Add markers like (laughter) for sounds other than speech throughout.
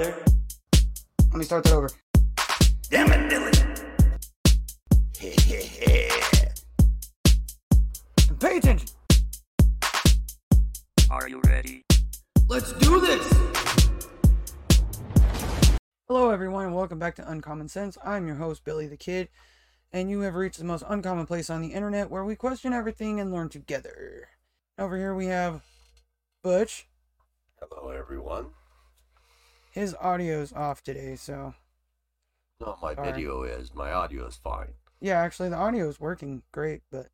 there? Let me start that over. Damn it, Dylan. (laughs) Pay attention. Are you ready? Let's do this. Hello, everyone, and welcome back to Uncommon Sense. I'm your host, Billy the Kid, and you have reached the most uncommon place on the internet where we question everything and learn together. Over here we have Butch. Hello, everyone. His audio's off today, so No, my Sorry. video is. My audio is fine. yeah, actually the audio is working great, but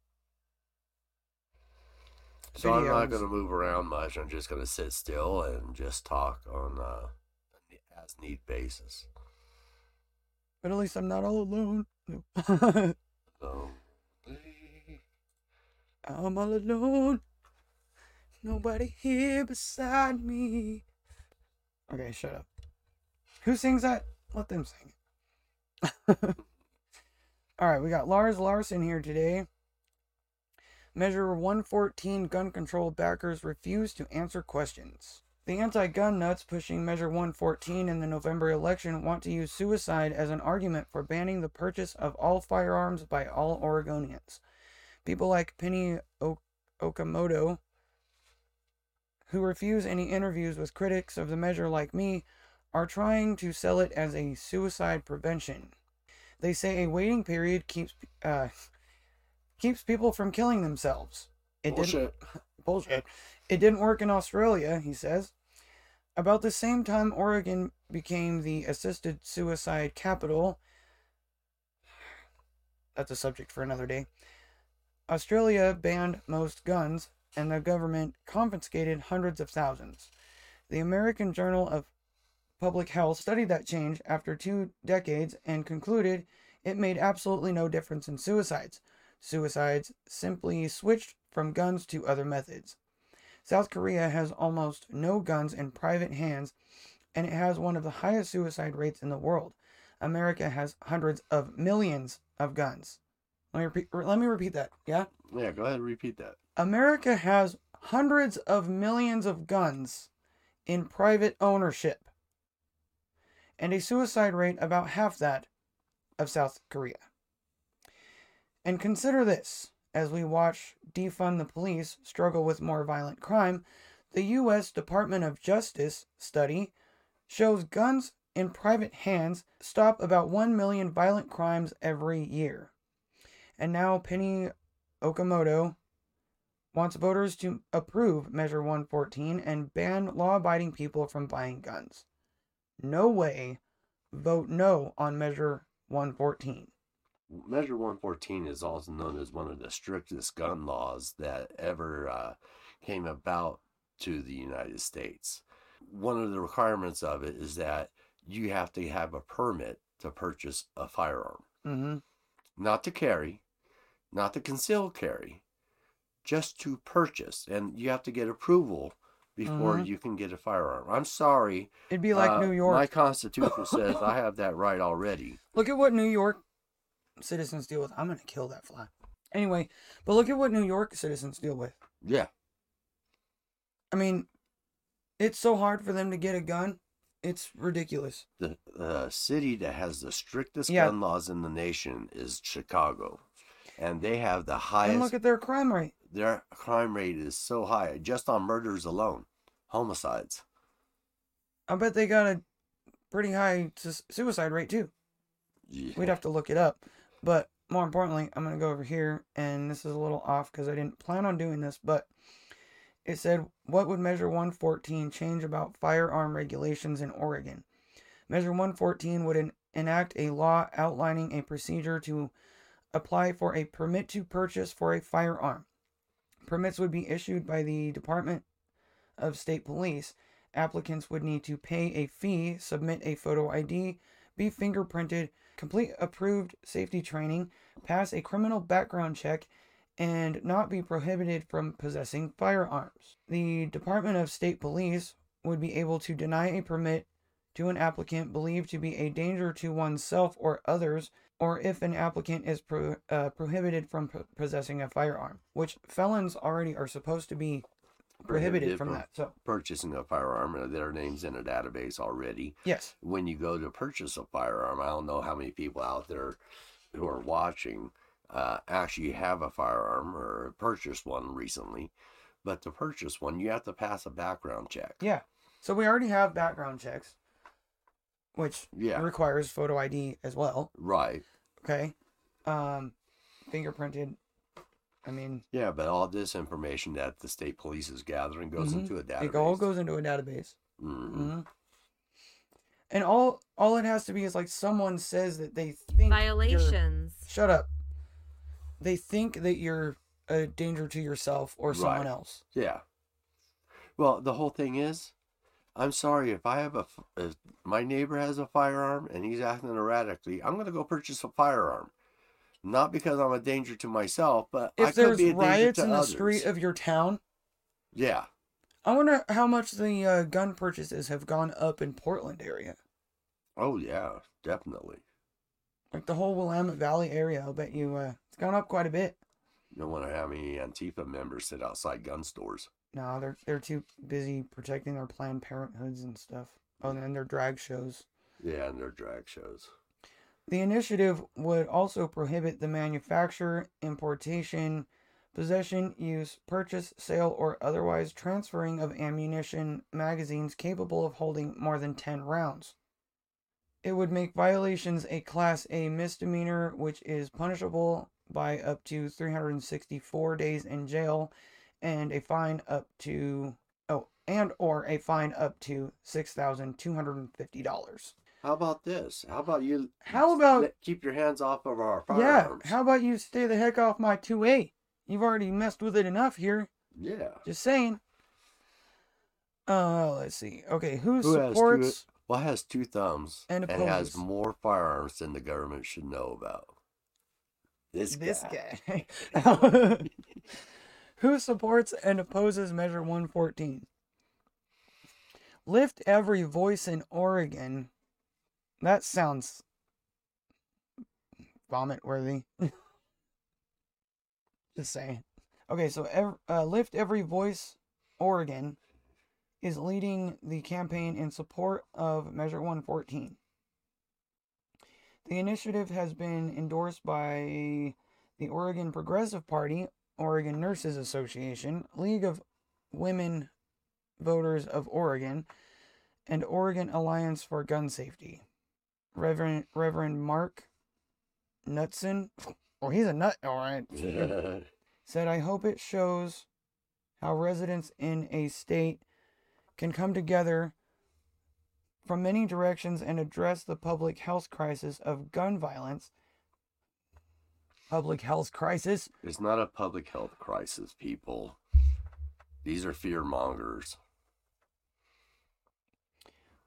So I'm not going to move around much. I'm just going to sit still and just talk on uh, as need basis. but at least I'm not all alone. No. (laughs) (laughs) I'm all alone. Nobody here beside me. Okay, shut up. Who sings that? Let them sing (laughs) all right, we got Lars Larson here today. Measure 114 gun control backers refuse to answer questions. The anti gun nuts pushing Measure 114 in the November election want to use suicide as an argument for banning the purchase of all firearms by all Oregonians. People like Penny o- Okamoto, who refuse any interviews with critics of the measure like me, are trying to sell it as a suicide prevention. They say a waiting period keeps uh, keeps people from killing themselves. It didn't bullshit. (laughs) bullshit. It didn't work in Australia, he says. About the same time Oregon became the assisted suicide capital. (sighs) That's a subject for another day. Australia banned most guns, and the government confiscated hundreds of thousands. The American Journal of Public Health studied that change after two decades and concluded it made absolutely no difference in suicides. Suicides simply switched from guns to other methods. South Korea has almost no guns in private hands, and it has one of the highest suicide rates in the world. America has hundreds of millions of guns. Let me repeat, let me repeat that, yeah? Yeah, go ahead and repeat that. America has hundreds of millions of guns in private ownership, and a suicide rate about half that of South Korea. And consider this as we watch defund the police struggle with more violent crime, the U.S. Department of Justice study shows guns in private hands stop about 1 million violent crimes every year. And now Penny Okamoto wants voters to approve Measure 114 and ban law abiding people from buying guns. No way. Vote no on Measure 114. Measure 114 is also known as one of the strictest gun laws that ever uh, came about to the United States. One of the requirements of it is that you have to have a permit to purchase a firearm, Mm-hmm. not to carry, not to conceal carry, just to purchase. And you have to get approval before Mhm. you can get a firearm. I'm sorry. It'd be like uh, New York. My Constitution (laughs) says I have that right already. Look at what New York citizens deal with. I'm going to kill that fly. Anyway, but look at what New York citizens deal with. Yeah. I mean, it's so hard for them to get a gun. It's ridiculous. the the city that has the strictest Yeah. gun laws in the nation is Chicago, and they have the highest. And look at their crime rate. their crime rate is so high just on murders alone, homicides. I bet they got a pretty high su- suicide rate too. Yeah. We'd have to look it up. But more importantly, I'm going to go over here, and this is a little off because I didn't plan on doing this, but it said, What would Measure 114 change about firearm regulations in Oregon? Measure 114 would en- enact a law outlining a procedure to apply for a permit to purchase for a firearm. Permits would be issued by the Department of State Police. Applicants would need to pay a fee, submit a photo ID, be fingerprinted, complete approved safety training, pass a criminal background check, and not be prohibited from possessing firearms. The Department of State Police would be able to deny a permit to an applicant believed to be a danger to oneself or others, or if an applicant is pro- uh, prohibited from p- possessing a firearm, which felons already are supposed to be prohibited from from that. So purchasing a firearm. uh, Their name's in a database already. yes, When you go to purchase a firearm, I don't know how many people out there who are watching uh, actually have a firearm or purchased one recently. But to purchase one, you have to pass a background check. yeah. So we already have background checks, which Yeah. requires photo ID as well. Right. Okay, um, fingerprinted. I mean, Yeah, but all this information that the state police is gathering goes Mhm. into a database. it all goes into a database. Mhm. hmm And all all it has to be is like someone says that they think you're- Violations. Shut up. They think that you're a danger to yourself or someone Right. else. Yeah. Well, the whole thing is, I'm sorry if I have a if my neighbor has a firearm and he's acting erratically, I'm gonna go purchase a firearm, not because I'm a danger to myself, but I If could there's be a danger riots to in the others. street of your town, yeah, I wonder how much the uh, gun purchases have gone up in Portland area. oh yeah, definitely. Like the whole Willamette Valley area, I'll bet you uh, it's gone up quite a bit. You No wonder how many Antifa members sit outside gun stores. No, they're they're too busy protecting their Planned Parenthoods and stuff. Oh, and then their drag shows. Yeah, and their drag shows. The initiative would also prohibit the manufacture, importation, possession, use, purchase, sale, or otherwise transferring of ammunition magazines capable of holding more than 10 rounds. It would make violations a Class A misdemeanor, which is punishable by up to 364 days in jail and a fine up to oh and or a fine up to $6,250. How about this? How about you? How about- keep your hands off of our firearms? Yeah, how about you stay the heck off my 2A? You've already messed with it enough here. Yeah. Just saying. Uh, let's see. Okay, who, Who has two- supports Well, has two thumbs And and, has more firearms than the government should know about. This, this guy. guy? (laughs) (laughs) who supports and opposes Measure 114? Lift every voice in Oregon. That sounds vomit worthy. (laughs) Just saying. Okay, so uh, Lift Every Voice Oregon is leading the campaign in support of Measure 114. The initiative has been endorsed by the Oregon Progressive Party, Oregon Nurses Association, League of Women Voters of Oregon, and Oregon Alliance for Gun Safety. Reverend Reverend Mark Knutson, (laughs) oh he's a nut, all right (laughs) said, I hope it shows how residents in a state can come together from many directions and address the public health crisis of gun violence. Public health crisis? it's not a public health crisis, people. These are fear mongers.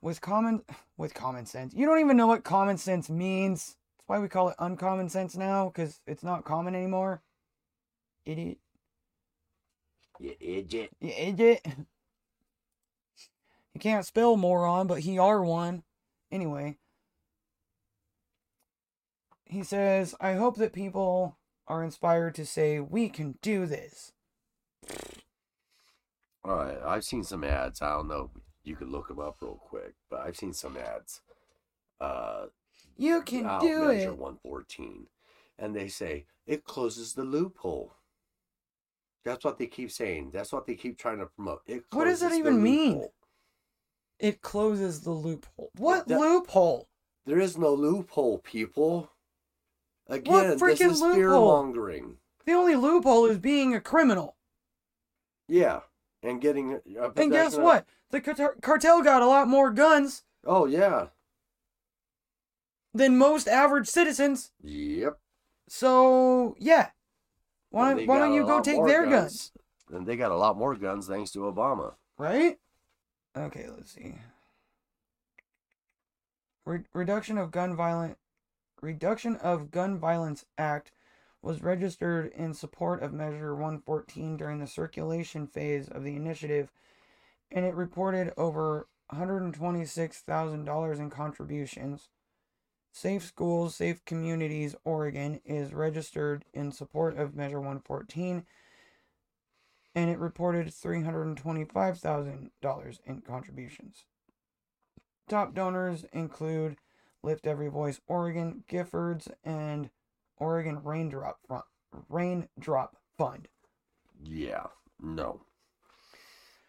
with common with common sense. You don't even know what common sense means. That's why we call it uncommon sense now, because it's not common anymore. Idiot. You idiot. You idiot. He can't spell moron, but he are one. Anyway. He says, I hope that people are inspired to say, we can do this. All right, I've seen some ads. I don't know. You could look them up real quick, but I've seen some ads. Uh, You can out do measure it. 114, and they say it closes the loophole. That's what they keep saying. That's what they keep trying to promote. It What does that even mean? It closes the loophole. What That- loophole? There is no loophole, people. What Again, this freaking is fear loophole? mongering. The only loophole is being a criminal. Yeah, and getting. Uh, And guess what? The cartel- got a lot more guns Oh yeah. than most average citizens. Yep. So, yeah. Why, why don't you go take their guns? And they got a lot more guns thanks to Obama. Right? Okay, let's see. Re- reduction of gun violent Reduction of Gun Violence Act was registered in support of Measure 114 during the circulation phase of the initiative, and it reported over $126,000 in contributions. Safe Schools, Safe Communities, Oregon is registered in support of Measure 114 and it reported $325,000 in contributions. Top donors include Lift Every Voice Oregon, Giffords, and Oregon Raindrop Fund. Raindrop Fund. Yeah, no.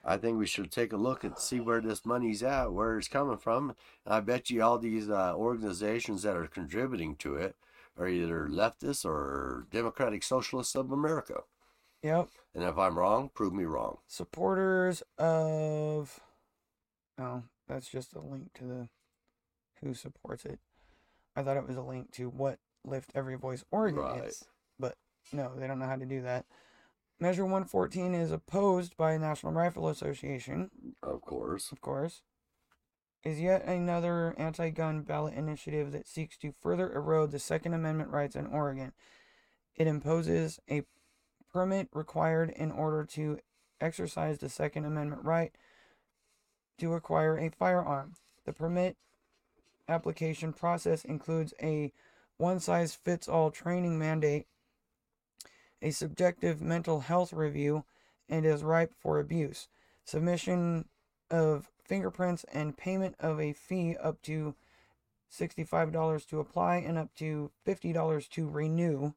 I think we should take a look and see where this money's at, where it's coming from. I bet you all these uh, organizations that are contributing to it are either leftists or Democratic Socialists of America. Yep. And if I'm wrong, prove me wrong. Supporters of. Oh, that's just a link to the who supports it. I thought it was a link to what Lift Every Voice Oregon Right. is, but no, they don't know how to do that. Measure 114 is opposed by National Rifle Association, Of course. of course, is yet another anti gun ballot initiative that seeks to further erode the Second Amendment rights in Oregon. It imposes a permit required in order to exercise the Second Amendment right to acquire a firearm. The permit application process includes a one size fits all training mandate, a subjective mental health review, and is ripe for abuse. Submission of fingerprints and payment of a fee up to $65 to apply and up to $50 to renew.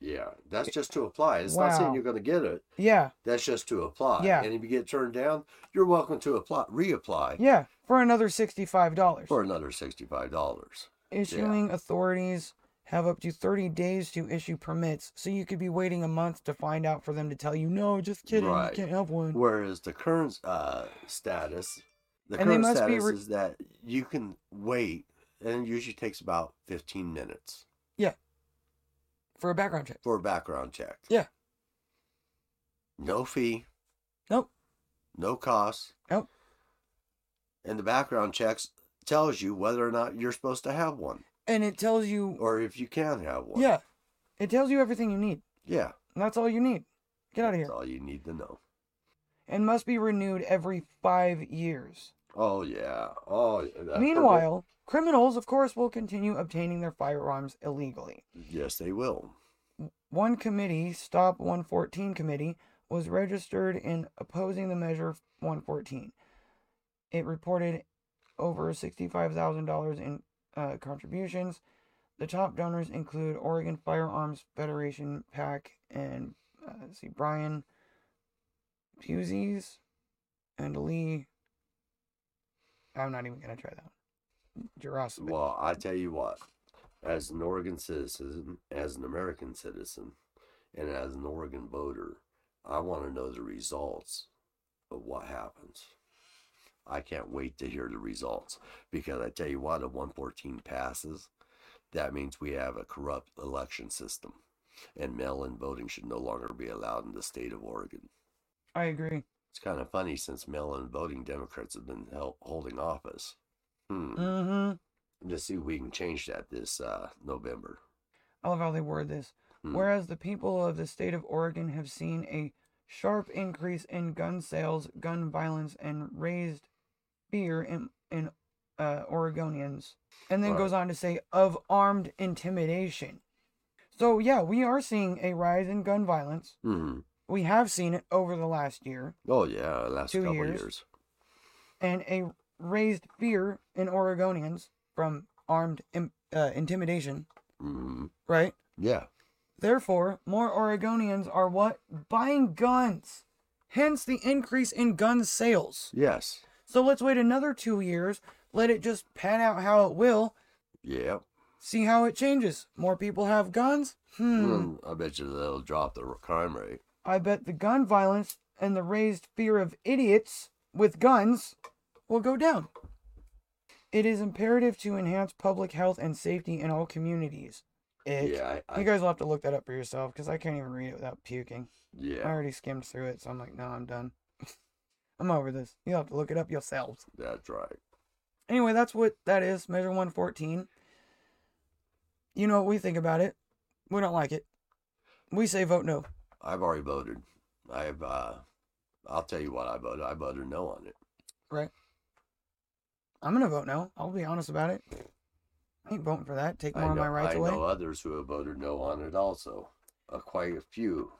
Yeah, that's just to apply. It's not saying you're going to get it. Yeah, That's just to apply. Yeah. And if you get turned down, you're welcome to apply, reapply yeah, for another $65. for another sixty-five dollars. Issuing authorities have up to 30 days to issue permits, so you could be waiting a month to find out for them to tell you, no, just kidding, Right. you can't have one. Whereas the current uh, status, the And they current must be status re- is that you can wait, and it usually takes about fifteen minutes Yeah. For a background check. for a background check. Yeah. No fee, Nope. no cost, Nope. And the background checks tells you whether or not you're supposed to have one, And it tells you, or if you can have one. yeah, it tells you everything you need. yeah. And that's all you need. Get out of That's here. all you need to know. And must be renewed every five years. Oh yeah. Oh. Meanwhile, criminals, of course, will continue obtaining their firearms illegally. yes, they will. One committee, Stop 114 Committee, was registered in opposing the measure 114. It reported over $65,000 in uh, contributions. The top donors include Oregon Firearms Federation, PAC, and uh, see, Brian Pusey's and Lee. I'm not even going to try that one. Jurassic. Well, I tell you what, as an Oregon citizen, as an American citizen, and as an Oregon voter, I want to know the results of what happens. I can't wait to hear the results because I tell you what, if 114 passes, that means we have a corrupt election system, and mail-in voting should no longer be allowed in the state of Oregon. I agree. It's kind of funny since mail-in voting Democrats have been hel- holding office. Hmm. Mm-hmm. Let's see if we can change that this uh, November. I love how they word this. Hmm. Whereas the people of the state of Oregon have seen a sharp increase in gun sales, gun violence, and raised fear in, in uh, Oregonians. And then Right. goes on to say, of armed intimidation. So, yeah, we are seeing a rise in gun violence. hmm We have seen it over the last year, Oh yeah, last Two couple years. years. and a raised fear in Oregonians from armed im- uh, intimidation, hmm right? Yeah. Therefore, more Oregonians are what? Buying guns. Hence the increase in gun sales. Yes. So let's wait another two years, let it just pan out how it will, Yeah. see how it changes. More people have guns? Hmm. Mm, I bet you they'll drop the crime rate. I bet the gun violence and the raised fear of idiots with guns will go down. It is imperative to enhance public health and safety in all communities. Ick. Yeah. I, I, You guys will have to look that up for yourself because I can't even read it without puking. Yeah, I already skimmed through it, so I'm like, no, I'm done. I'm over this. You'll have to look it up yourselves. That's right. Anyway, that's what that is. Measure 114. You know what we think about it. We don't like it. We say vote no. I've already voted. I've. uh I'll tell you what I voted. I voted no on it. Right. I'm going to vote no. I'll be honest about it. I ain't voting for that. Take more I of my rights I away. I know others who have voted no on it also. Uh, quite a few.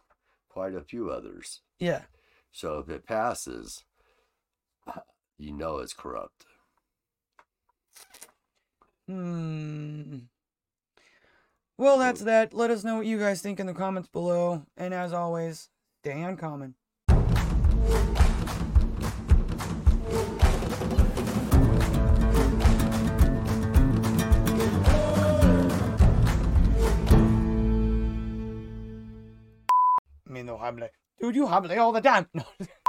quite a few others. Yeah. So if it passes, (clears throat) you know it's corrupt. Hmm. Well, that's that. Let us know what you guys think in the comments below. And as always, stay uncommon. I mean, no, I'm like, dude, you hobble all the time. (laughs)